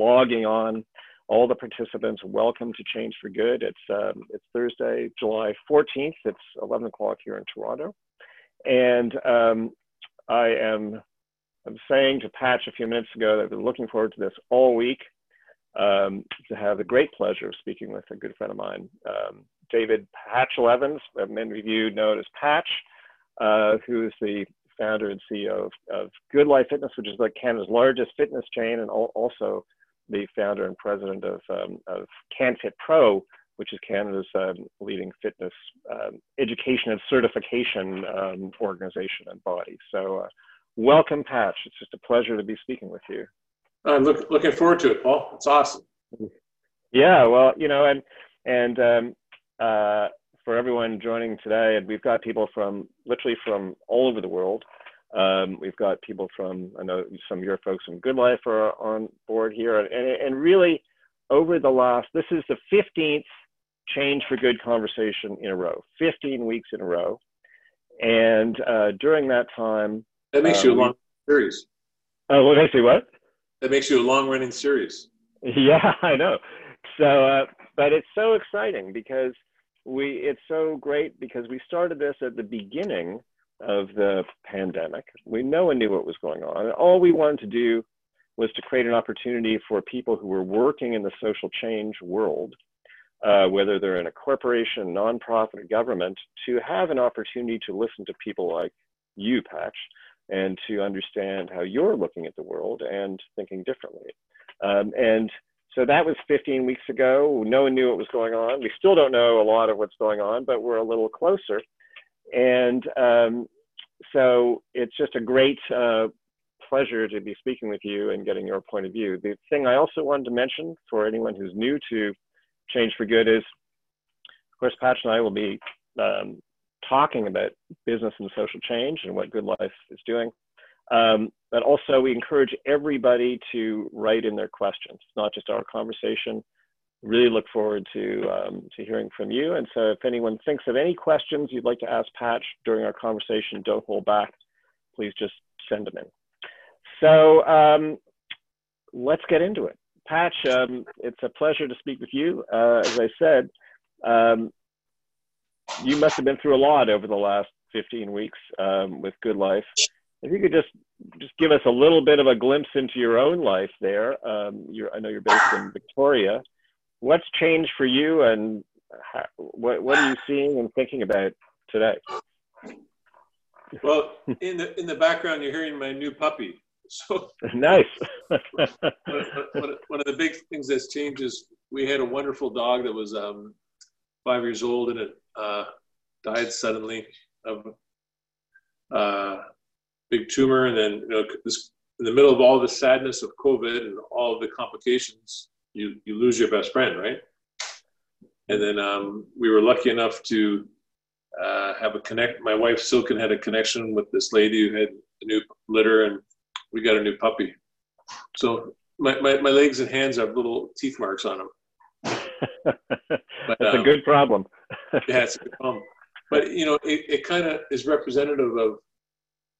logging on. All the participants, welcome to Change for Good. It's um, it's Thursday, July 14th. It's 11 o'clock here in Toronto, and um, I am I'm saying to Patch a few minutes ago that I've been looking forward to this all week. Um, to have the great pleasure of speaking with a good friend of mine, um, David Patchell Evans, many of you know as Patch, uh, who is the founder and CEO of, of, Good Life Fitness, which is like Canada's largest fitness chain, and also the founder and president of, um, of CanFit Pro, which is Canada's um, leading fitness um, education and certification um, organization and body. So, uh, welcome, Patch. It's just a pleasure to be speaking with you. I'm look, looking forward to it, Paul. It's awesome. Yeah, well, you know, and and um, uh, for everyone joining today, and we've got people from literally from all over the world. Um, we've got people from I know some of your folks from Good Life are on board here, and and really over the last this is the 15th Change for Good conversation in a row, 15 weeks in a row, and uh, during that time, that makes uh, you a long series. Oh, what makes you what? That makes you a long running series. Yeah, I know. So, uh, but it's so exciting because we it's so great because we started this at the beginning of the pandemic. We no one knew what was going on. And All we wanted to do was to create an opportunity for people who were working in the social change world, uh, whether they're in a corporation, nonprofit, or government, to have an opportunity to listen to people like you, Patch, and to understand how you're looking at the world and thinking differently. Um, and so that was 15 weeks ago. No one knew what was going on. We still don't know a lot of what's going on, but we're a little closer. And um, so it's just a great uh, pleasure to be speaking with you and getting your point of view. The thing I also wanted to mention for anyone who's new to Change for Good is, of course, Patch and I will be um, talking about business and social change and what Good Life is doing. Um, but also, we encourage everybody to write in their questions, not just our conversation. Really look forward to, um, to hearing from you. And so, if anyone thinks of any questions you'd like to ask Patch during our conversation, don't hold back. Please just send them in. So, um, let's get into it. Patch, um, it's a pleasure to speak with you. Uh, as I said, um, you must have been through a lot over the last 15 weeks um, with Good Life if you could just just give us a little bit of a glimpse into your own life there. Um, I know you're based in Victoria. What's changed for you, and how, what what are you seeing and thinking about today? Well, in the in the background, you're hearing my new puppy. So nice. one, of the big things that's changed is we had a wonderful dog that was um, five years old, and it uh, died suddenly of uh, big tumor, and then you know this in the middle of all the sadness of COVID and all of the complications, you you lose your best friend, right? And then um, we were lucky enough to uh, have a connect. My wife Silken had a connection with this lady who had a new litter, and we got a new puppy. So my, my, my legs and hands have little teeth marks on them. but, That's um, a good problem. yeah, it's a good problem. But you know, it, it kind of is representative of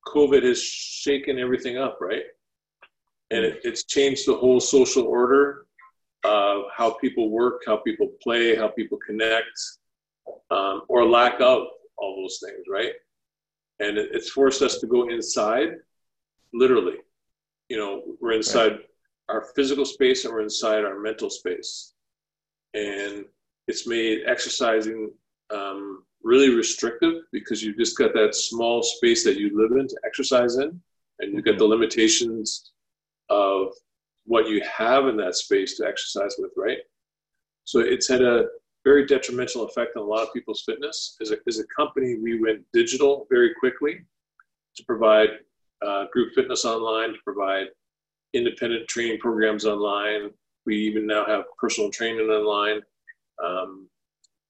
COVID has shaken everything up, right? And it, it's changed the whole social order of how people work, how people play, how people connect, um, or lack of all those things, right? And it, it's forced us to go inside, literally. You know, we're inside right. our physical space and we're inside our mental space. And it's made exercising um, really restrictive because you've just got that small space that you live in to exercise in, and you get the limitations of what you have in that space to exercise with, right? So it's had a very detrimental effect on a lot of people's fitness. As a, as a company, we went digital very quickly to provide uh, group fitness online, to provide independent training programs online. We even now have personal training online. Um,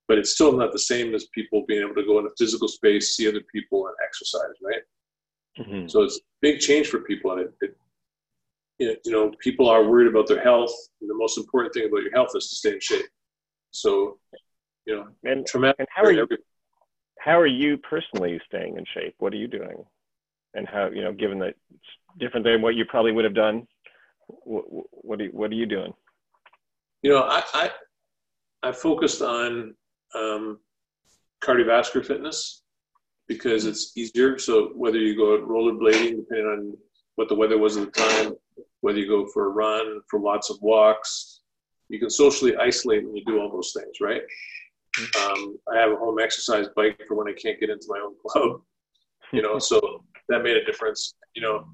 but it's still not the same as people being able to go in a physical space, see other people, and exercise, right? Mm-hmm. So it's a big change for people, and it, it, you know, people are worried about their health. And the most important thing about your health is to stay in shape. So, you know, and, traumatic. And how are you? How are you personally staying in shape? What are you doing? And how you know, given that it's different than what you probably would have done what, what are you, what are you doing? You know, I I, I focused on um, cardiovascular fitness because it's easier. So whether you go rollerblading, depending on what the weather was at the time, whether you go for a run, for lots of walks, you can socially isolate when you do all those things, right? Um, I have a home exercise bike for when I can't get into my own club, you know, so that made a difference. You know,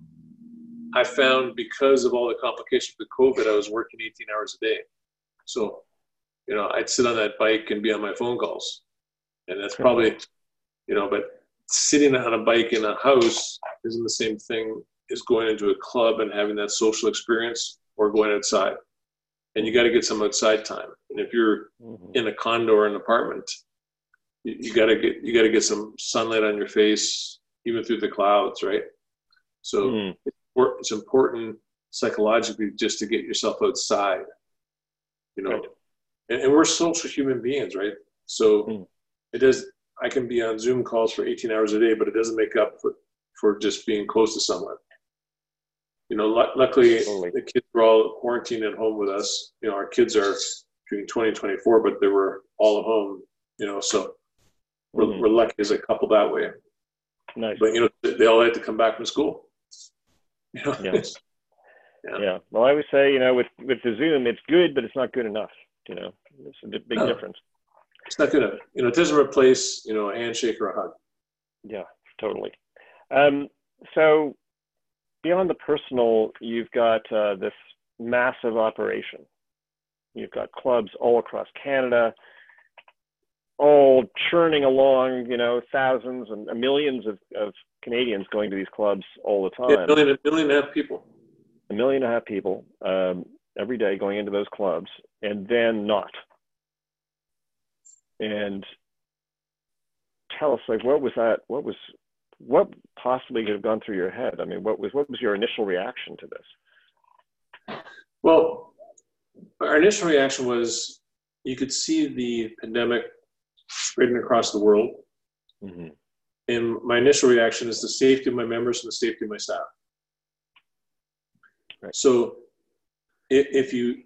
I found because of all the complications with COVID, I was working 18 hours a day. So, you know, I'd sit on that bike and be on my phone calls. And that's probably, you know, but sitting on a bike in a house isn't the same thing as going into a club and having that social experience or going outside. And you got to get some outside time. And if you're mm-hmm. in a condo or an apartment, you, you got to get you got to get some sunlight on your face, even through the clouds, right? So mm. it's important psychologically just to get yourself outside. You know, right. and, and, we're social human beings, right? So mm. it does. I can be on Zoom calls for 18 hours a day, but it doesn't make up for for just being close to someone you know, l- luckily totally. the kids were all quarantined at home with us. You know, our kids are between 20 and 24, but they were all at home, you know, so we're, mm-hmm. we're lucky as a couple that way. Nice. But, you know, they all had to come back from school. You know? yeah. yeah. yeah. Well, I always say, you know, with, with the Zoom, it's good, but it's not good enough. You know, it's a big no. difference. It's not good. Enough. You know, it doesn't replace, you know, a handshake or a hug. Yeah, totally. Um, so beyond the personal, you've got uh, this massive operation. You've got clubs all across Canada, all churning along, you know, thousands and millions of, of Canadians going to these clubs all the time. Yeah, a million, a million and a half people. A million and a half people um, every day going into those clubs and then not. And tell us, like, what was that? What was what possibly could have gone through your head? I mean, what was what was your initial reaction to this? Well, our initial reaction was you could see the pandemic spreading across the world. Mm-hmm. And my initial reaction is the safety of my members and the safety of my staff. Right. So if, if you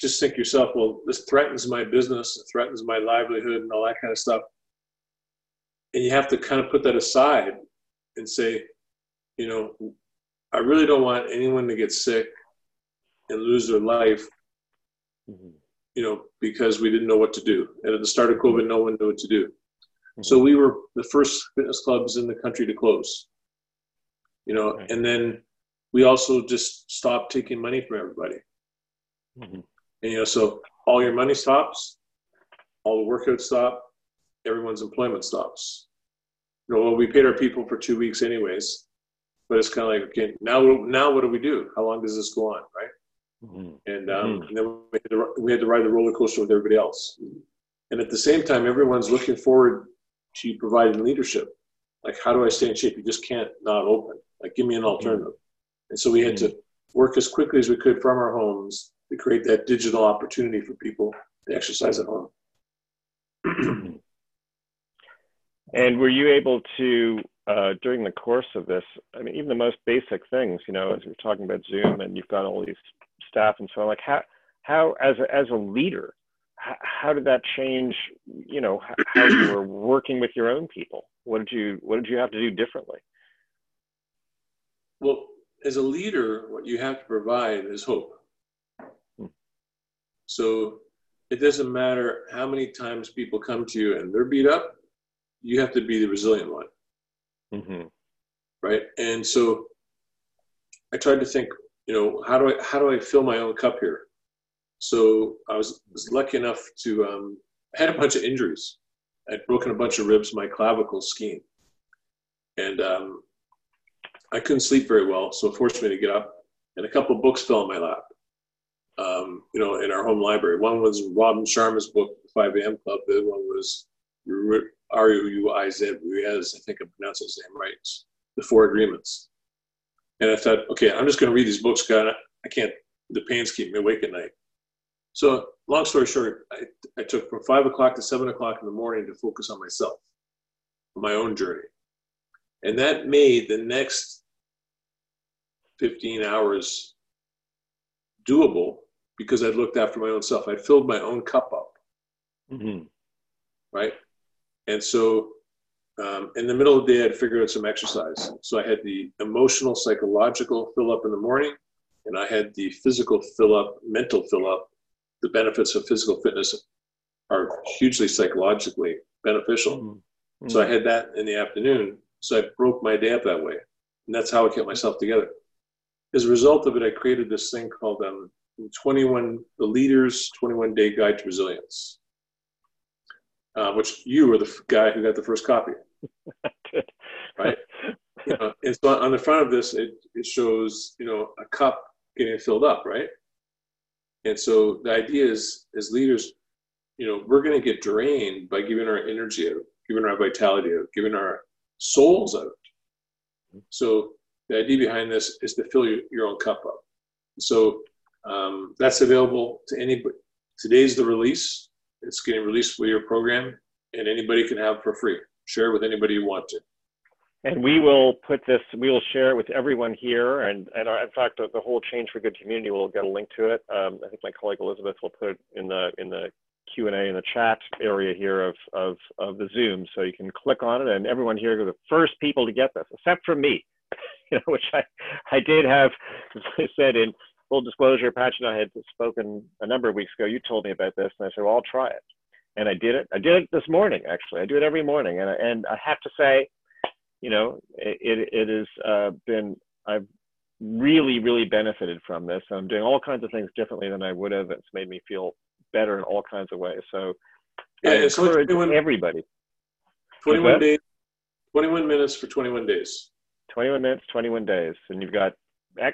just think yourself, well, this threatens my business, it threatens my livelihood, and all that kind of stuff. And you have to kind of put that aside and say, you know, I really don't want anyone to get sick and lose their life, mm-hmm. you know, because we didn't know what to do. And at the start of COVID, no one knew what to do. Mm-hmm. So we were the first fitness clubs in the country to close, you know, right. and then we also just stopped taking money from everybody. Mm-hmm. And, you know, so all your money stops, all the workouts stop, everyone's employment stops you know, well, we paid our people for two weeks anyways, but it's kind of like, okay, now, now what do we do? How long does this go on, right? Mm-hmm. And, um, mm-hmm. and, then we had, to, we had to ride the roller coaster with everybody else. And at the same time, everyone's looking forward to providing leadership. Like, how do I stay in shape? You just can't not open. Like, give me an mm-hmm. alternative. Mm-hmm. And so we had to mm-hmm. work as quickly as we could from our homes to create that digital opportunity for people to exercise at home. And were you able to, uh, during the course of this, I mean, even the most basic things, you know, as we're talking about Zoom and you've got all these staff and so on, like how, how as a, as a leader, how, how did that change, you know, how, how you were working with your own people? What did you, what did you have to do differently? Well, as a leader, what you have to provide is hope. Hmm. So it doesn't matter how many times people come to you and they're beat up you have to be the resilient one. Mm-hmm. Right. And so I tried to think, you know, how do I, how do I fill my own cup here? So I was, was lucky enough to, um, I had a bunch of injuries. I'd broken a bunch of ribs, my clavicle skiing. And um, I couldn't sleep very well, so it forced me to get up. And a couple of books fell in my lap, um, you know, in our home library. One was Robin Sharma's book, 5 a.m. Club. The other one was R U U I Z Ruiz, I think I'm pronouncing his name right, the Four Agreements. And I thought, okay, I'm just going to read these books, God. I can't, the pains keep me awake at night. So, long story short, I, I took from five o'clock to seven o'clock in the morning to focus on myself, my own journey. And that made the next 15 hours doable because I'd looked after my own self. I filled my own cup up. Mm-hmm. Right. And so um, in the middle of the day, I'd figure out some exercise. So I had the emotional, psychological fill up in the morning, and I had the physical fill up, mental fill up. The benefits of physical fitness are hugely psychologically beneficial. Mm-hmm. So I had that in the afternoon. So I broke my day up that way. And that's how I kept myself together. As a result of it, I created this thing called um, 21, the Leaders 21 Day Guide to Resilience, uh, which you were the guy who got the first copy. right? You know, and so on the front of this, it, it shows, you know, a cup getting filled up, right? And so the idea is, as leaders, you know, we're going to get drained by giving our energy out, giving our vitality out, giving our souls out. So the idea behind this is to fill your, your own cup up. So um, that's available to anybody. Today's the release. It's getting released with your program, and anybody can have it for free. Share it with anybody you want to. And we will put this, we will share it with everyone here. And, and our, in fact, the, the, whole Change for Good community will get a link to it. Um, I think my colleague Elizabeth will put it in the, in the Q&A in the chat area here of, of, of the Zoom. So you can click on it and everyone here are the first people to get this, except for me, you know, which I, I did have, as I said, in full disclosure, Patch and I had spoken a number of weeks ago. You told me about this and I said, well, I'll try it. And I did it. I did it this morning, actually. I do it every morning. And, and I have to say, you know, it, it has uh, been, I've really, really benefited from this. I'm doing all kinds of things differently than I would have. It's made me feel better in all kinds of ways. So yeah, I encourage 21, everybody. 21 days, 21 minutes for 21 days. 21 minutes, 21 days. And you've got,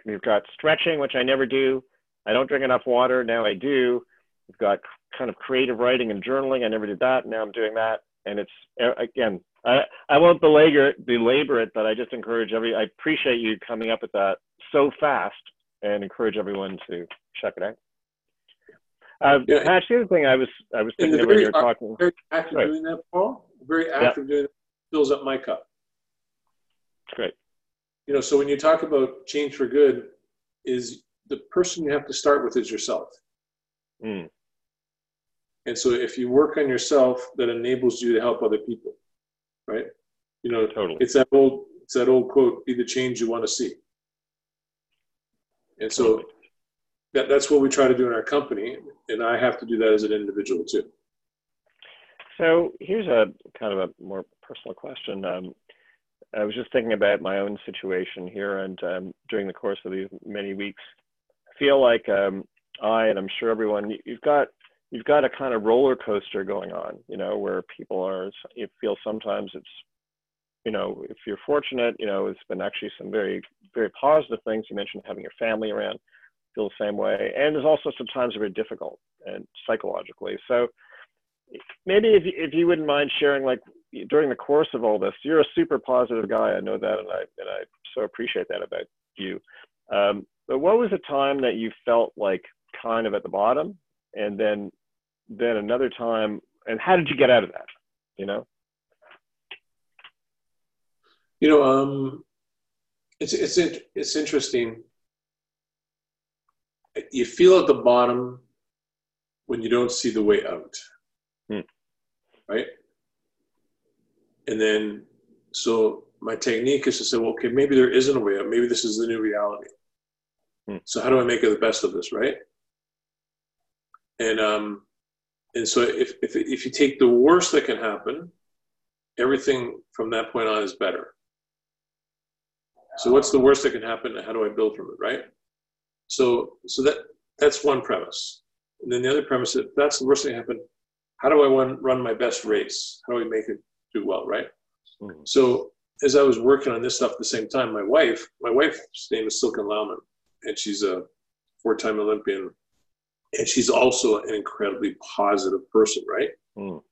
you've got stretching, which I never do. I don't drink enough water. Now I do. You've got kind of creative writing and journaling. I never did that. Now I'm doing that. And it's, again, I, I won't belabor, belabor it, but I just encourage every, I appreciate you coming up with that so fast and encourage everyone to check it out. Uh, yeah. The other thing I was I was thinking of when you were talking. Very active right. doing that, Paul. Very active doing it fills up my cup. Great. You know, so when you talk about change for good, is the person you have to start with is yourself. Mm. And so if you work on yourself, that enables you to help other people, right? You know, totally. It's that old it's that old quote: "Be the change you want to see." And so. Totally that, that's what we try to do in our company, and I have to do that as an individual too. So here's a kind of a more personal question. Um, I was just thinking about my own situation here, and um, during the course of these many weeks, I feel like um, I and I'm sure everyone you've got you've got a kind of roller coaster going on. You know, where people are. You feel sometimes it's you know, if you're fortunate, you know, it's been actually some very, very positive things. You mentioned having your family around feel the same way. And there's also sometimes very difficult and psychologically. So maybe if, if you wouldn't mind sharing, like during the course of all this, you're a super positive guy. I know that, and I and I so appreciate that about you. Um, but what was a time that you felt like kind of at the bottom, and then then another time, and how did you get out of that? You know. You know, um, it's it's it's interesting you feel at the bottom when you don't see the way out hmm. right and then so my technique is to say well okay maybe there isn't a way out maybe this is the new reality hmm. so how do i make the best of this right and um and so if, if if you take the worst that can happen everything from that point on is better so what's the worst that can happen and how do i build from it right so, so that that's one premise. And then the other premise is that's the worst thing that happened. How do I run, run my best race? How do we make it do well, right? Mm-hmm. So as I was working on this stuff at the same time, my wife, my wife's name is Silken Laumann, and she's a four-time Olympian, and she's also an incredibly positive person, right? Mm.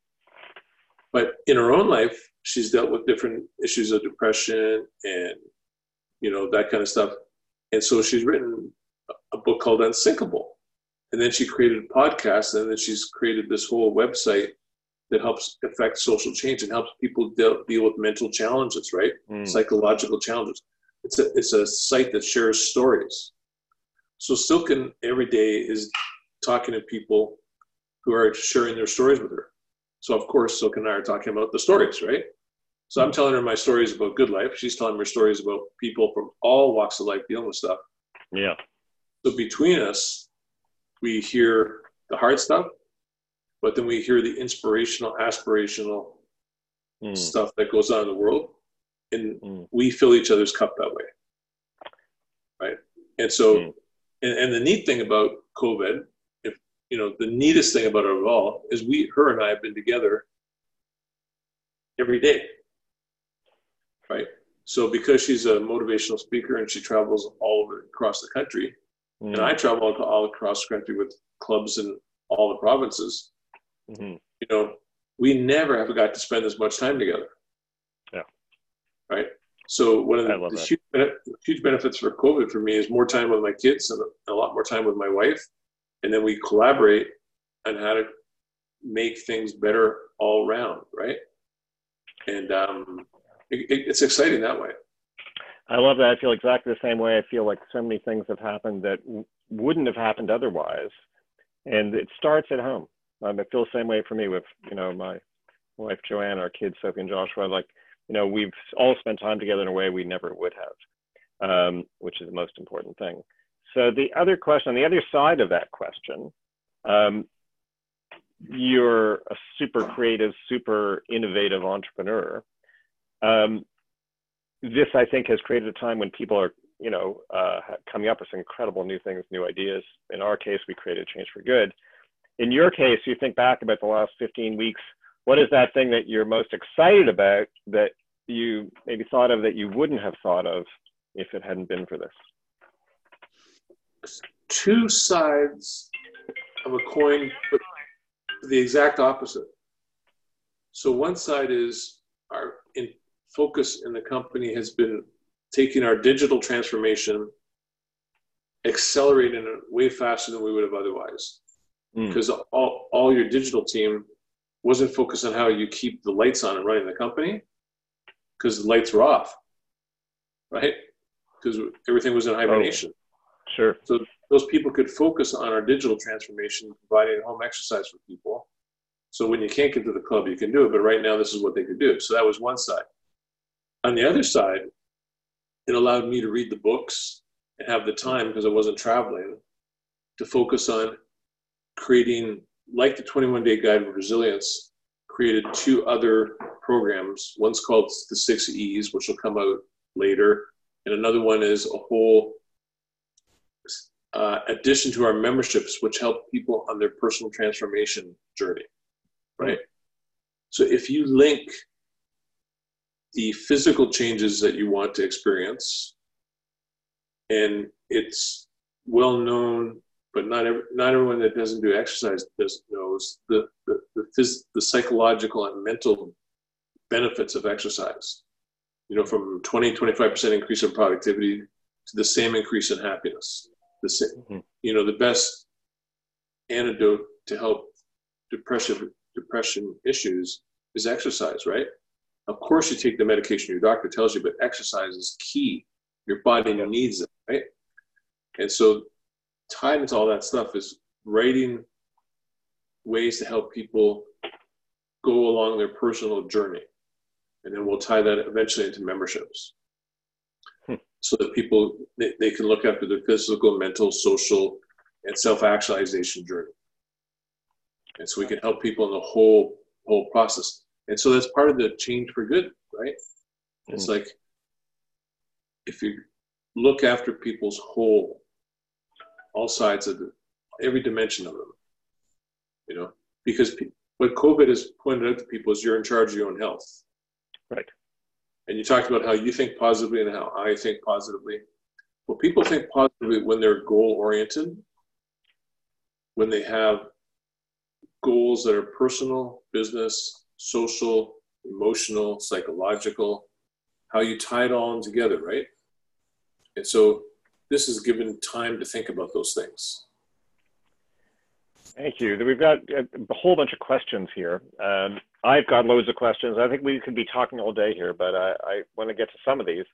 But in her own life, she's dealt with different issues of depression and you know that kind of stuff, and so she's written a book called Unsinkable. And then she created a podcast, and then she's created this whole website that helps affect social change and helps people deal, deal with mental challenges, right? Mm. Psychological challenges. It's a, it's a site that shares stories. So Silken every day is talking to people who are sharing their stories with her. So of course, Silken and I are talking about the stories, right? So I'm telling her my stories about good life. She's telling me stories about people from all walks of life dealing with stuff. Yeah. So between us, we hear the hard stuff, but then we hear the inspirational, aspirational mm. stuff that goes on in the world. And mm. we fill each other's cup that way. Right. And so, mm. and, and the neat thing about COVID, if you know, the neatest thing about it all is we, her and I have been together every day right? So because she's a motivational speaker and she travels all over across the country, mm. and I travel all across the country with clubs in all the provinces, mm-hmm. you know, we never have got to spend as much time together. Yeah. Right. So one of the, the huge, huge, benefits for COVID for me is more time with my kids and a lot more time with my wife, and then we collaborate on how to make things better all around. Right. And um, it, it's exciting that way. I love that. I feel exactly the same way. I feel like so many things have happened that w- wouldn't have happened otherwise, and it starts at home. Um, it feels the same way for me with you know my wife Joanne, our kids Sophie and Joshua. Like you know we've all spent time together in a way we never would have, um, which is the most important thing. So the other question, on the other side of that question, um, you're a super creative, super innovative entrepreneur um, this, I think, has created a time when people are, you know, uh, coming up with incredible new things, new ideas. In our case, we created Change for Good. In your case, you think back about the last 15 weeks. What is that thing that you're most excited about that you maybe thought of that you wouldn't have thought of if it hadn't been for this? Two sides of a coin, but the exact opposite. So one side is our focus in the company has been taking our digital transformation, accelerating it way faster than we would have otherwise. Mm. Because all, all your digital team wasn't focused on how you keep the lights on and running the company because the lights were off, right? Because everything was in hibernation. Oh, sure. So those people could focus on our digital transformation, providing home exercise for people. So when you can't get to the club, you can do it. But right now, this is what they could do. So that was one side. On the other side, it allowed me to read the books and have the time because I wasn't traveling to focus on creating, like the 21 Day Guide of Resilience, created two other programs. One's called the Six E's, which will come out later, and another one is a whole uh, addition to our memberships, which help people on their personal transformation journey. Right. So if you link the physical changes that you want to experience. And it's well known, but not every, not everyone that doesn't do exercise does knows the the the, phys, the psychological and mental benefits of exercise. You know, from 20 25% increase in productivity to the same increase in happiness. The same, mm-hmm. you know, the best antidote to help depression depression issues is exercise, right? Of course, you take the medication your doctor tells you, but exercise is key. Your body needs it, right? And so, tied into all that stuff is writing ways to help people go along their personal journey. And then we'll tie that eventually into memberships. Hmm. So that people they, they can look after their physical, mental, social, and self-actualization journey. And so we can help people in the whole whole process. And so that's part of the change for good, right? Mm-hmm. It's like if you look after people's whole, all sides of the, every dimension of them, you know, because what COVID has pointed out to people is you're in charge of your own health. Right. And you talked about how you think positively and how I think positively. Well, people think positively when they're goal oriented, when they have goals that are personal, business, social, emotional, psychological, how you tie it all in together, right? And so this is given time to think about those things. Thank you. We've got a whole bunch of questions here. Um, I've got loads of questions. I think we could be talking all day here, but I, I want to get to some of these.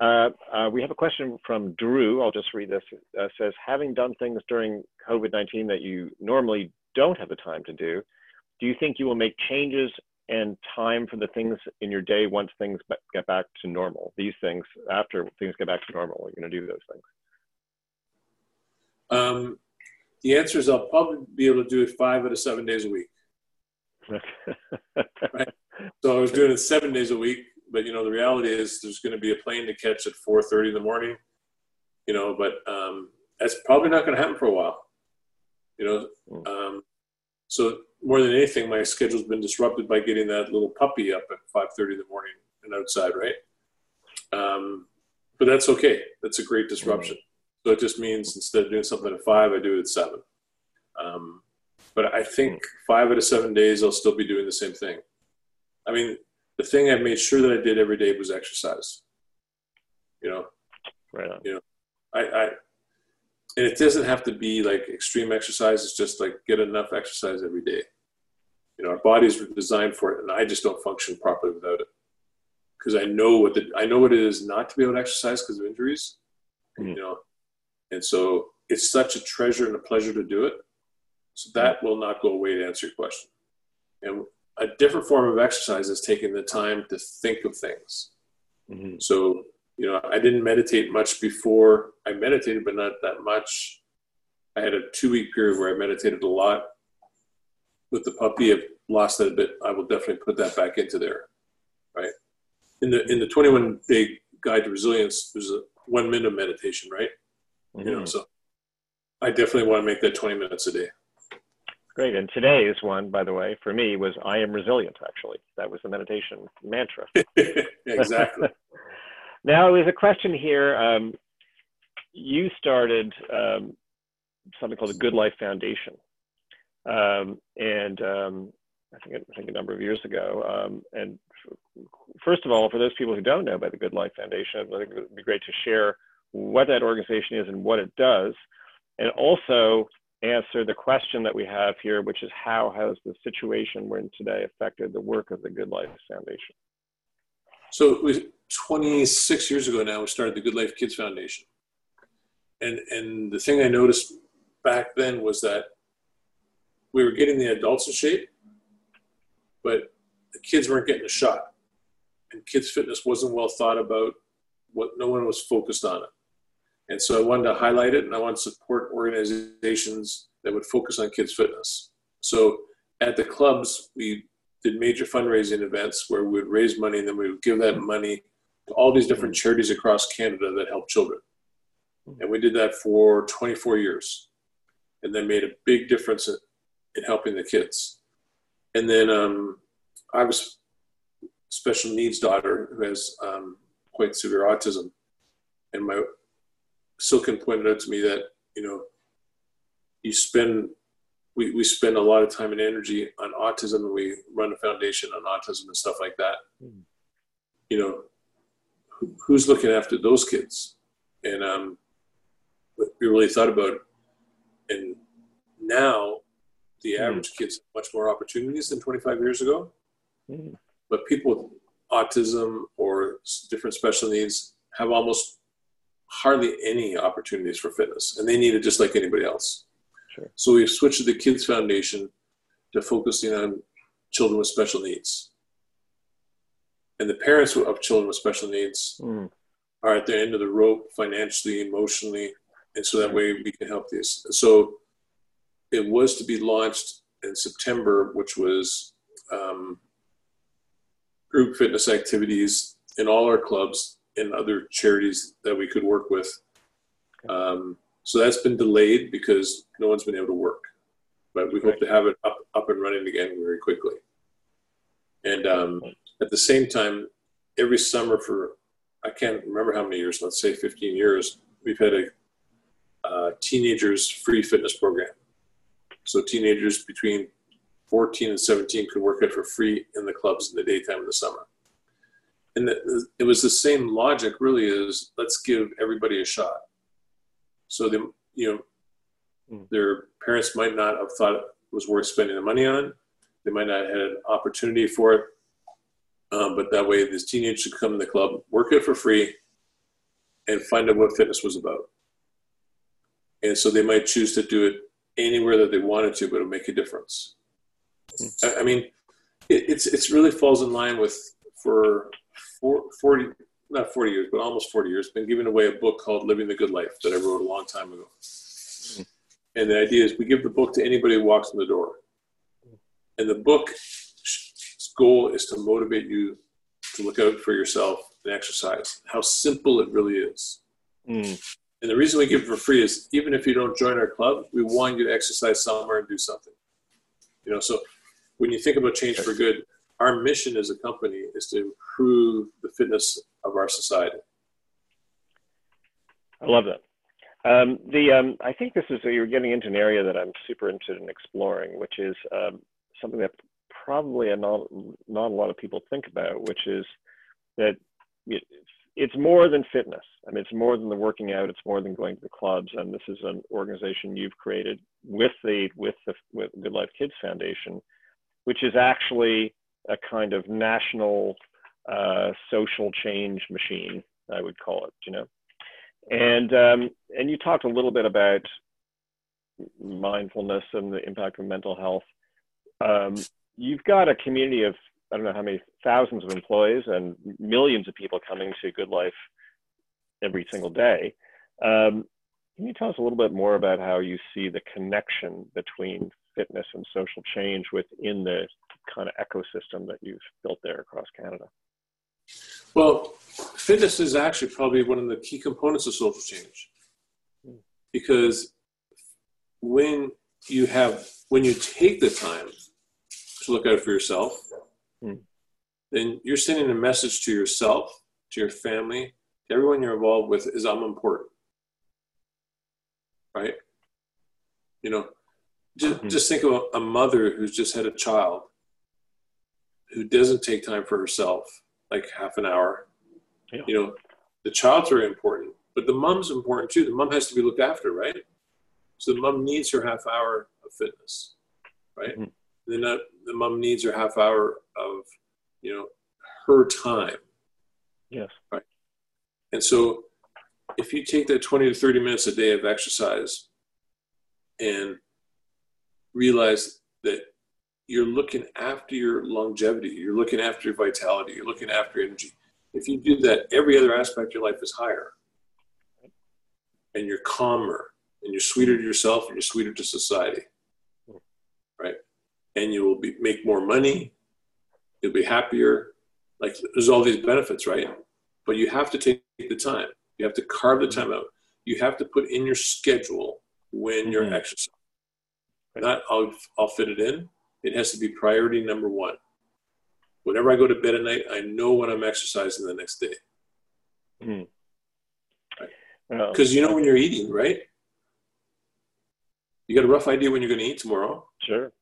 Uh, uh, we have a question from Drew. I'll just read this. Uh, says, having done things during COVID-19 that you normally don't have the time to do, do you think you will make changes and time for the things in your day once things get back to normal? These things after things get back to normal, you're going to do those things. Um, the answer is I'll probably be able to do it five out of seven days a week. right? So I was doing it seven days a week, but you know the reality is there's going to be a plane to catch at 4:30 in the morning. You know, but um, that's probably not going to happen for a while. You know, hmm. um, so more than anything, my schedule's been disrupted by getting that little puppy up at 5:30 in the morning and outside, right? Um, but that's okay. That's a great disruption. Mm-hmm. So it just means instead of doing something at five, I do it at seven. Um, but I think five out of seven days, I'll still be doing the same thing. I mean, the thing I made sure that I did every day was exercise. You know, right on. You know, I, I and it doesn't have to be like extreme exercise. It's just like get enough exercise every day. You know, our bodies were designed for it, and I just don't function properly without it because I know what the I know what it is not to be able to exercise because of injuries. Mm-hmm. You know, and so it's such a treasure and a pleasure to do it. So that will not go away to answer your question. And a different form of exercise is taking the time to think of things. Mm-hmm. So you know, I didn't meditate much before I meditated, but not that much. I had a two week period where I meditated a lot. With the puppy, I've lost that a bit. I will definitely put that back into there, right? In the in the 21 day guide to resilience, there's a one minute of meditation, right? Mm-hmm. You know, mm-hmm. so I definitely want to make that 20 minutes a day. Great. And today's one, by the way, for me was I am resilient, actually. That was the meditation mantra. exactly. Now, there's a question here. Um, you started um, something called the Good Life Foundation. Um, and um, I, think, I think a number of years ago. Um, and first of all, for those people who don't know about the Good Life Foundation, I think it would be great to share what that organization is and what it does. And also answer the question that we have here, which is how has the situation we're in today affected the work of the Good Life Foundation? So it was 26 years ago now, we started the Good Life Kids Foundation. And, and the thing I noticed back then was that we were getting the adults in shape, but the kids weren't getting a shot. And kids' fitness wasn't well thought about. What no one was focused on it. And so I wanted to highlight it and I wanted to support organizations that would focus on kids' fitness. So at the clubs, we did major fundraising events where we would raise money and then we would give that money to all these different charities across Canada that help children. And we did that for 24 years and then made a big difference in, in helping the kids. And then um, I was special needs daughter who has um, quite severe autism. And my Silken pointed out to me that, you know, you spend we, we spend a lot of time and energy on autism and we run a foundation on autism and stuff like that. Mm. You know, who, who's looking after those kids? And um, we really thought about it. And now the mm. average kids have much more opportunities than 25 years ago. Mm. But people with autism or different special needs have almost hardly any opportunities for fitness and they need it just like anybody else. Sure. So we've switched to the Kids Foundation to focusing on children with special needs. And the parents of children with special needs mm. are at the end of the rope financially, emotionally, and so that way we can help these. So it was to be launched in September, which was um, group fitness activities in all our clubs and other charities that we could work with. Um, so that's been delayed because no one's been able to work. But we hope to have it up, up and running again very quickly. And um, at the same time, every summer for, I can't remember how many years, let's say 15 years, we've had a uh, teenagers free fitness program. So teenagers between 14 and 17 could work out for free in the clubs in the daytime in the summer. And the, it was the same logic really is let's give everybody a shot so they, you know, mm. their parents might not have thought it was worth spending the money on. They might not have had an opportunity for it. Um, but that way, these teenagers could come to the club, work it for free, and find out what fitness was about. And so they might choose to do it anywhere that they wanted to, but it'll make a difference. I, I mean, it, it's it's really falls in line with for for 40 not 40 years, but almost 40 years, been giving away a book called Living the Good Life that I wrote a long time ago. And the idea is we give the book to anybody who walks in the door. And the book's goal is to motivate you to look out for yourself and exercise. How simple it really is. Mm. And the reason we give it for free is even if you don't join our club, we want you to exercise somewhere and do something. You know, so when you think about change for good, our mission as a company is to improve the fitness of our society. I love that. Um, the um, I think this is you're getting into an area that I'm super interested in exploring, which is um, something that probably a not not a lot of people think about, which is that it's more than fitness. I mean, it's more than the working out. It's more than going to the clubs. And this is an organization you've created with the with the with Good Life Kids Foundation, which is actually a kind of national social change machine. I would call it. You know, and um, and you talked a little bit about mindfulness and the impact of mental health. Um, you've got a community of I don't know how many thousands of employees and millions of people coming to Good Life every single day. Um, can you tell us a little bit more about how you see the connection between fitness and social change within the kind of ecosystem that you've built there across Canada? Well, fitness is actually probably one of the key components of social change because when you have when you take the time to look out for yourself Hmm. then you're sending a message to yourself, to your family, to everyone you're involved with is I'm important. Right? You know, just, mm-hmm. just think of a mother who's just had a child who doesn't take time for herself, like half an hour. Yeah. You know, the child's very important, but the mom's important too. The mom has to be looked after, right? So the mom needs her half hour of fitness, right? Mm-hmm then that, the mom needs her half hour of you know her time yes right and so if you take that 20 to 30 minutes a day of exercise and realize that you're looking after your longevity you're looking after your vitality you're looking after energy if you do that every other aspect of your life is higher and you're calmer and you're sweeter to yourself and you're sweeter to society right and you will be, make more money. You'll be happier. Like there's all these benefits, right? But you have to take the time. You have to carve the time out. You have to put in your schedule when mm-hmm. you're exercising. Not I'll, I'll fit it in. It has to be priority number one. Whenever I go to bed at night, I know when I'm exercising the next day. Because mm-hmm. right. you know when you're eating, right? You got a rough idea when you're going to eat tomorrow. Sure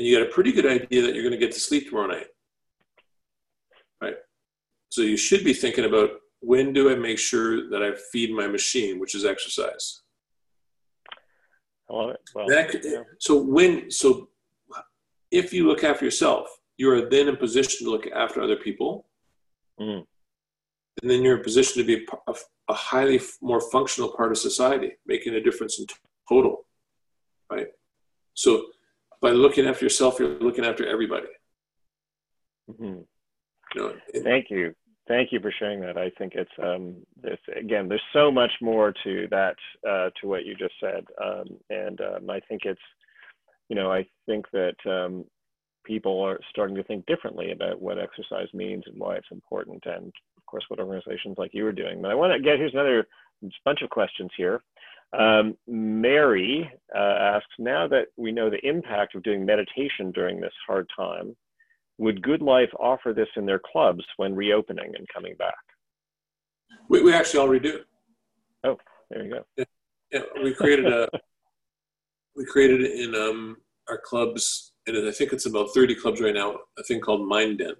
and you got a pretty good idea that you're going to get to sleep tomorrow night. Right? So you should be thinking about when do I make sure that I feed my machine, which is exercise. I love it. Well, that, yeah. So when so if you look after yourself, you are then in position to look after other people. Mm. And then you're in position to be a, a highly more functional part of society, making a difference in total. Right? So by looking after yourself, you're looking after everybody. Mm-hmm. You know, Thank you. Thank you for sharing that. I think it's um, this again. There's so much more to that, uh, to what you just said, um, and um, I think it's, you know, I think that um, people are starting to think differently about what exercise means and why it's important, and of course, what organizations like you are doing. But I want to get here's another bunch of questions here. Um, Mary uh, asks, now that we know the impact of doing meditation during this hard time, would Good Life offer this in their clubs when reopening and coming back? We, we actually already do. Oh, there you go. We created a, we created in um, our clubs, and I think it's about 30 clubs right now, a thing called Mind Den.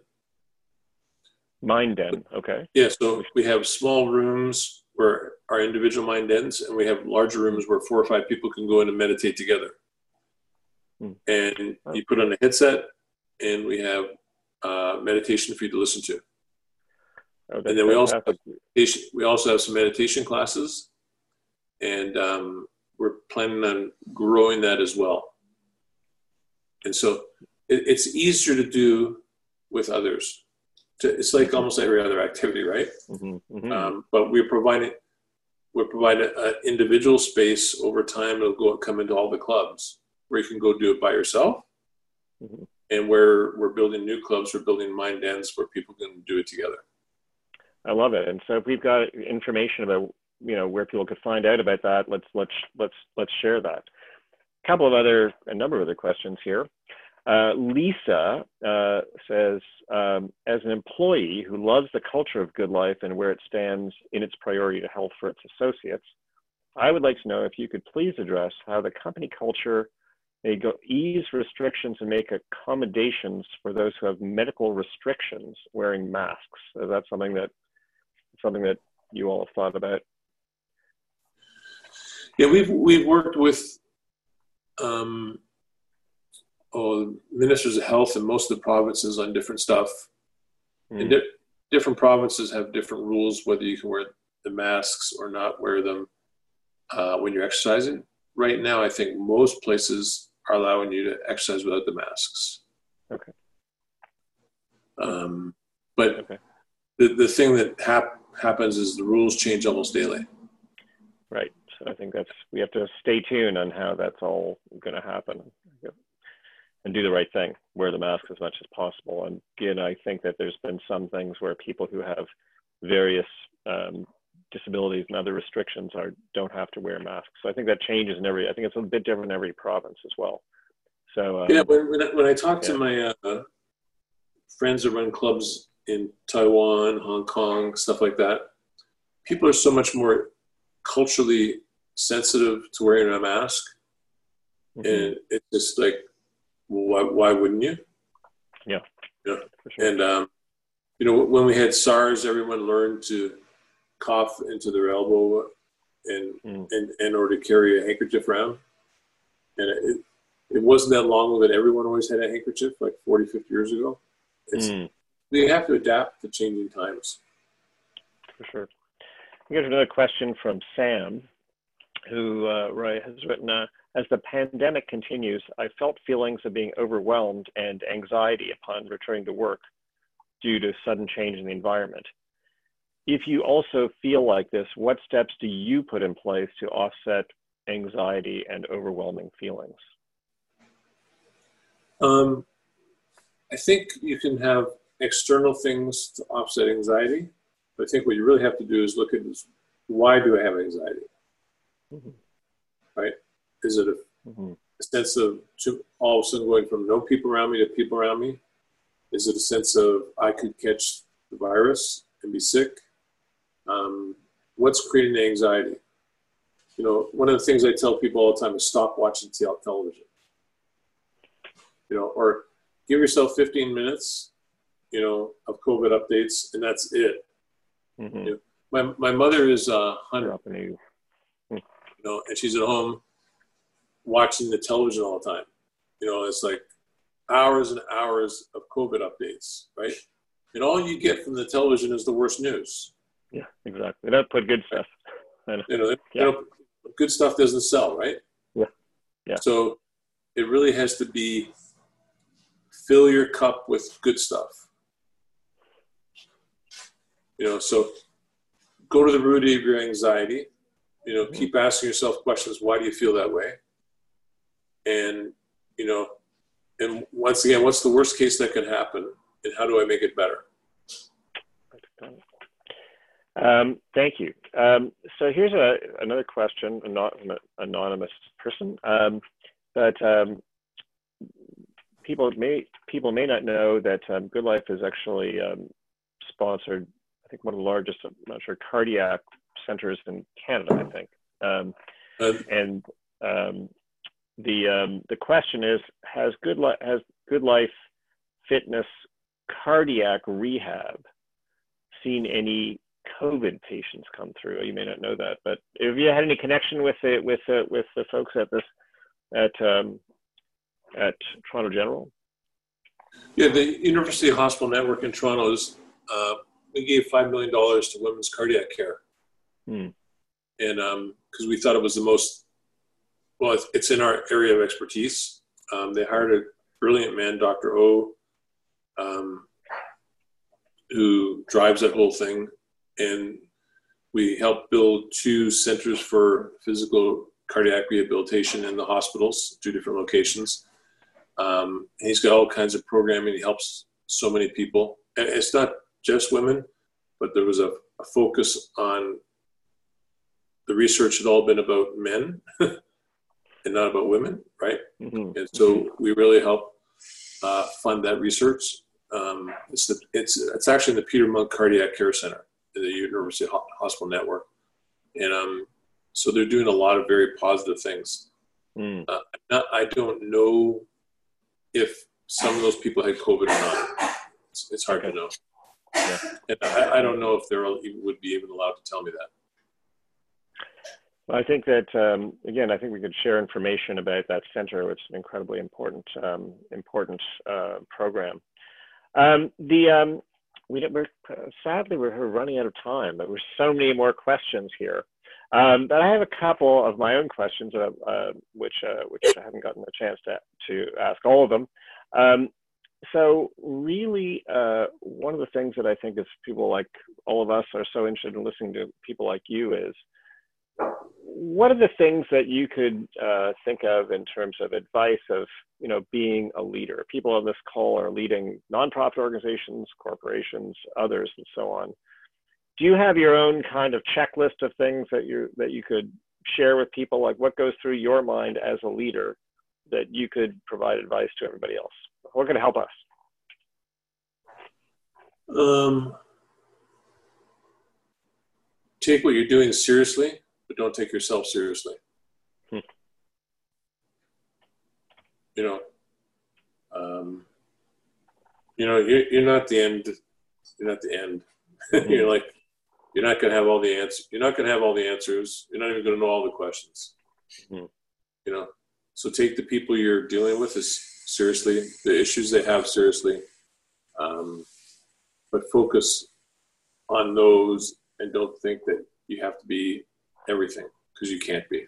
Mind Den, okay. Yeah, so we have small rooms where our individual mind dens, and we have larger rooms where four or five people can go in and meditate together. Hmm. And you put on a headset, and we have uh, meditation for you to listen to. Oh, and then we also have, we also have some meditation classes, and um, we're planning on growing that as well. And so it, it's easier to do with others. It's like almost every other activity, right? Mm-hmm, mm-hmm. Um, but we're providing we're providing an individual space over time. It'll go come into all the clubs where you can go do it by yourself, mm-hmm. and where we're building new clubs, we're building mind dens where people can do it together. I love it. And so if we've got information about you know where people could find out about that, let's let's let's let's share that. A couple of other a number of other questions here. Uh, Lisa uh, says, um, as an employee who loves the culture of Good Life and where it stands in its priority to health for its associates, I would like to know if you could please address how the company culture may go ease restrictions and make accommodations for those who have medical restrictions wearing masks. Is that something that something that you all have thought about? Yeah, we've we've worked with um, oh, ministers of health in most of the provinces on different stuff. Mm. And di- different provinces have different rules whether you can wear the masks or not wear them uh, when you're exercising. Right now, I think most places are allowing you to exercise without the masks. Okay. Um, but okay. the the thing that hap- happens is the rules change almost daily. Right. I think that's we have to stay tuned on how that's all going to happen and do the right thing, wear the mask as much as possible. And again, I think that there's been some things where people who have various um, disabilities and other restrictions are don't have to wear masks. So I think that changes in every. I think it's a bit different in every province as well. So um, yeah, when, when I, when I talk yeah. to my uh, friends that run clubs in Taiwan, Hong Kong, stuff like that, people are so much more culturally sensitive to wearing a mask, mm-hmm. and it's just like why, why wouldn't you? Yeah. Yeah. Sure. And, um, you know, when we had SARS, everyone learned to cough into their elbow and, mm. and in order to carry a handkerchief around. And it, it wasn't that long ago that everyone always had a handkerchief, like 40, 50 years ago. It's, mm. We have to adapt to changing times. For sure. Here's another question from Sam, who uh, has written, uh, as the pandemic continues, I felt feelings of being overwhelmed and anxiety upon returning to work due to sudden change in the environment. If you also feel like this, what steps do you put in place to offset anxiety and overwhelming feelings? Um, I think you can have external things to offset anxiety. But I think what you really have to do is look at why do I have anxiety? Mm-hmm. Right? Is it a, mm-hmm. a sense of all of a sudden going from no people around me to people around me? Is it a sense of I could catch the virus and be sick? Um, what's creating the anxiety? You know, one of the things I tell people all the time is stop watching television. You know, or give yourself 15 minutes, you know, of COVID updates, and that's it. Mm-hmm. You know, my my mother is uh, 100, you know, and she's at home watching the television all the time. You know, it's like hours and hours of COVID updates, right? And all you get from the television is the worst news. Yeah, exactly. They don't put good stuff. You know, yeah. you know, good stuff doesn't sell, right? Yeah. Yeah. So it really has to be fill your cup with good stuff. You know, so go to the root of your anxiety. You know, mm-hmm. keep asking yourself questions. Why do you feel that way? and you know and once again what's the worst case that could happen and how do i make it better um, thank you um, so here's a, another question not an anonymous person um, but um, people may people may not know that um, good life is actually um, sponsored i think one of the largest i'm not sure cardiac centers in canada i think. Uh, and um, the um, the question is has good li- has good life fitness cardiac rehab seen any covid patients come through? You may not know that but have you had any connection with it with uh, with the folks at this at um, at toronto general? Yeah the university hospital network in toronto is uh, we gave five million dollars to women's cardiac care, Hmm. and because we thought it was the most well, it's, it's in our area of expertise. Um, they hired a brilliant man, Dr. O, um, who drives that whole thing, and we helped build two centers for physical cardiac rehabilitation in the hospitals, two different locations. Um, he's got all kinds of programming. He helps so many people. And it's not just women, but there was a, a focus on the research had all been about men and not about women, right? Mhm. And so we really help uh, fund that research. Um, it's, the, it's, it's actually in the Peter Munk Cardiac Care Center in the University Hospital Network. And um, so they're doing a lot of very positive things. Mm. Uh, not, I don't know if some of those people had COVID or not. It's, it's hard to know. Yeah. And I, I don't know if they would be even allowed to tell me that. I think that um, again, I think we could share information about that center, which is an incredibly important um, important uh, program. Um, the um, we we're sadly we're running out of time, but were so many more questions here. Um, but I have a couple of my own questions, uh, uh, which uh, which I haven't gotten a chance to to ask all of them. Um, so really, uh, one of the things that I think is people like all of us are so interested in listening to people like you is what are the things that you could uh, think of in terms of advice of you know being a leader? People on this call are leading nonprofit organizations corporations others and so on. Do you have your own kind of checklist of things that you that you could share with people? Like what goes through your mind as a leader that you could provide advice to everybody else? What can help us? Um, take what you're doing seriously but don't take yourself seriously. Hmm. You know, um, you know, you're, you're not the end. You're not the end. Mm-hmm. you're like, you're not going to have all the answers. You're not going to have all the answers. You're not even going to know all the questions. Hmm. You know, so take the people you're dealing with as seriously, the issues they have seriously, um, but focus on those and don't think that you have to be everything because you can't be.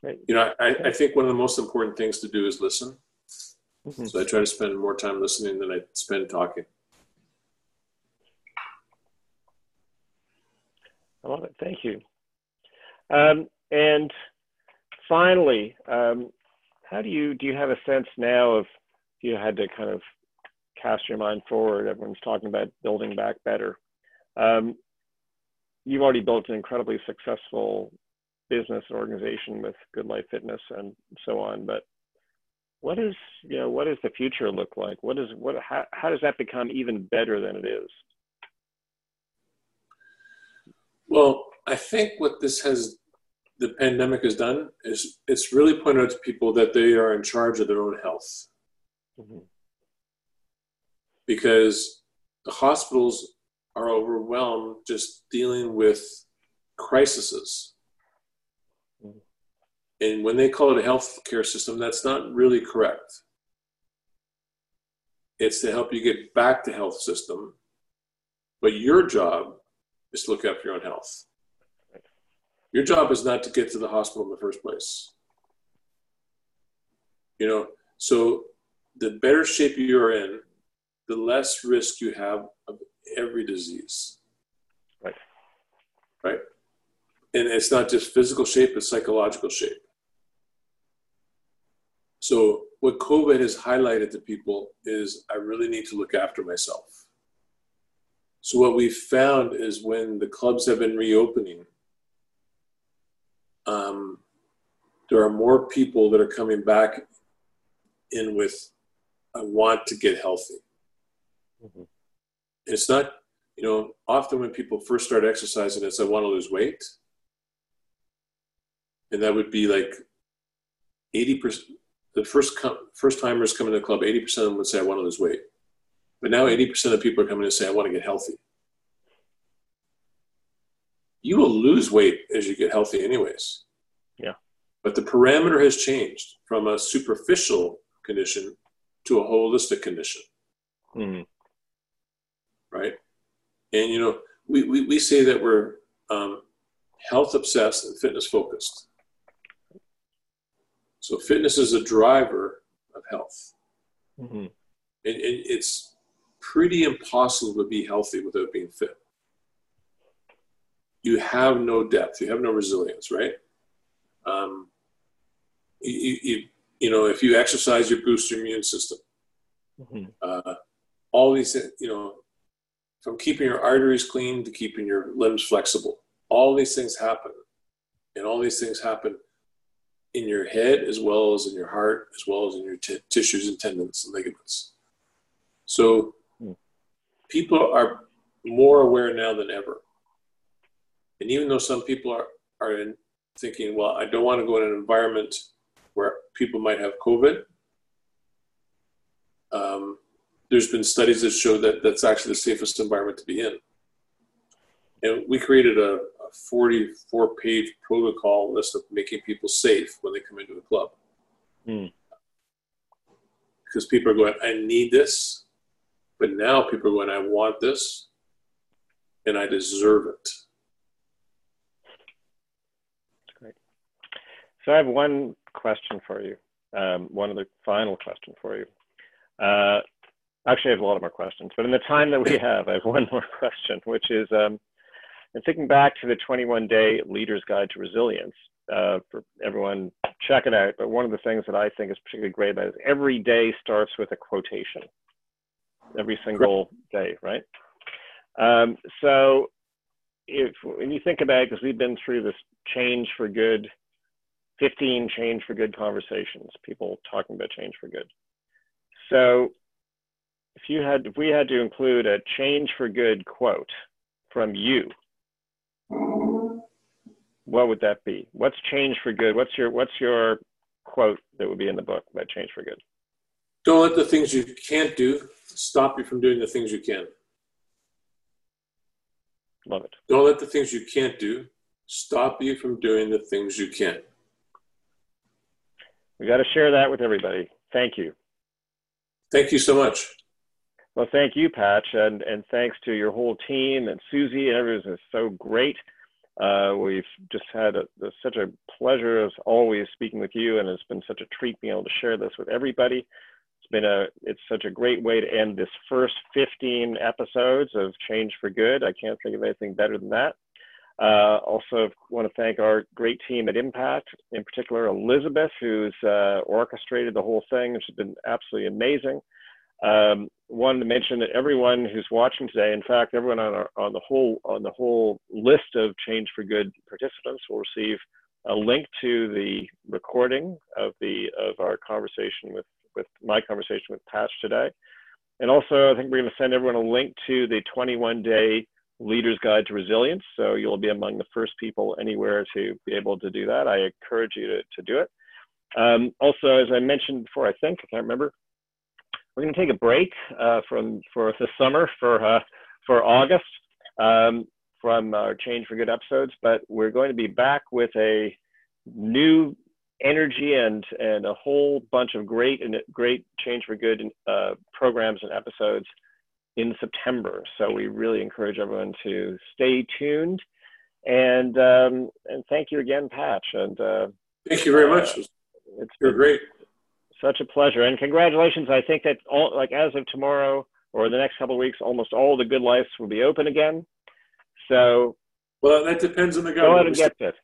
Right. You know, I, I think one of the most important things to do is listen. Mhm. So I try to spend more time listening than I spend talking. I love it. Thank you. Um, and finally, um, how do you do you have a sense now of you had to kind of cast your mind forward? Everyone's talking about building back better. Um, you've already built an incredibly successful business and organization with Good Life Fitness and so on. But what is you know what does the future look like? What is what how, how does that become even better than it is? Well, I think what this has, the pandemic has done is it's really pointed out to people that they are in charge of their own health Mhm. because the hospitals are overwhelmed just dealing with crises. And when they call it a health care system, that's not really correct. It's to help you get back to health system, but your job is to look after your own health. Your job is not to get to the hospital in the first place. You know, so the better shape you are in, the less risk you have of every disease. Right. Right. And it's not just physical shape, it's psychological shape. So, what COVID has highlighted to people is I really need to look after myself. So, what we've found is when the clubs have been reopening, um, there are more people that are coming back in with, I want to get healthy. Mhm. It's not, you know, often when people first start exercising, it's, I want to lose weight. And that would be like 80%. The first com- first timers coming to the club, 80% of them would say, I want to lose weight. But now 80% of people are coming to say, I want to get healthy. You will lose weight as you get healthy, anyways. Yeah. But the parameter has changed from a superficial condition to a holistic condition. Mhm. Right? And you know, we, we, we say that we're um, health obsessed and fitness focused. So fitness is a driver of health. Mm-hmm. And, and it's pretty impossible to be healthy without being fit. You have no depth, you have no resilience, right? Um, you, you, you know, if you exercise, you boost your immune system. Mm-hmm. Uh, all these, you know, from keeping your arteries clean to keeping your limbs flexible, all these things happen. And all these things happen in your head as well as in your heart, as well as in your t- tissues and tendons and ligaments. So hmm. people are more aware now than ever. And even though some people are, are in thinking, well, I don't want to go in an environment where people might have COVID, um, there's been studies that show that that's actually the safest environment to be in. And we created a, a 44 page protocol list of making people safe when they come into a club. Mm. Because people are going, I need this. But now people are going, I want this and I deserve it. That's great. So I have one question for you. Um, one of the final question for you. Uh, actually, I have a lot of more questions, but in the time that we have, I have one more question, which is um, and thinking back to the 21 day leader's guide to resilience, uh, for everyone, check it out. But one of the things that I think is particularly great about it is every day starts with a quotation, every single day, right? Um, so if when you think about it, because we've been through this change for good, 15 change for good conversations, people talking about change for good. So if you had, if we had to include a change for good quote from you what would that be? What's change for good? What's your what's your quote that would be in the book about change for good? Don't let the things you can't do stop you from doing the things you can. Love it. Don't let the things you can't do stop you from doing the things you can. We got to share that with everybody. Thank you. Thank you so much. Well, thank you, Patch, and, and thanks to your whole team and Susie. Everyone is so great. Uh, we've just had a, such a pleasure as always speaking with you, and it's been such a treat being able to share this with everybody. It's been a it's such a great way to end this first 15 episodes of Change for Good. I can't think of anything better than that. Uh, also, want to thank our great team at Impact, in particular Elizabeth, who's uh, orchestrated the whole thing. She's been absolutely amazing. Um, wanted to mention that everyone who's watching today, in fact, everyone on, our, on the whole on the whole list of Change for Good participants will receive a link to the recording of the of our conversation with with my conversation with Patch today. And also, I think we're going to send everyone a link to the 21 day Leader's Guide to Resilience. So you'll be among the first people anywhere to be able to do that. I encourage you to, to do it. Um, also, as I mentioned before, I think, I can't remember, we're going to take a break uh, from for the summer for uh, for August um, from our Change for Good episodes, but we're going to be back with a new energy and and a whole bunch of great and great Change for Good uh, programs and episodes in September. So we really encourage everyone to stay tuned. And um, and thank you again, Patch. And uh, thank you very much. It's You're been, great such a pleasure. And congratulations. I think that all, like as of tomorrow or the next couple of weeks, almost all the good lives will be open again. So, well, that depends on the government. Go ahead and get it.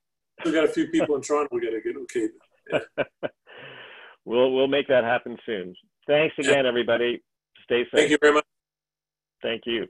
We got a few people in Toronto. We got to get okay. Yeah. we'll we'll make that happen soon. Thanks again, yeah. everybody. Stay safe. Thank you very much. Thank you.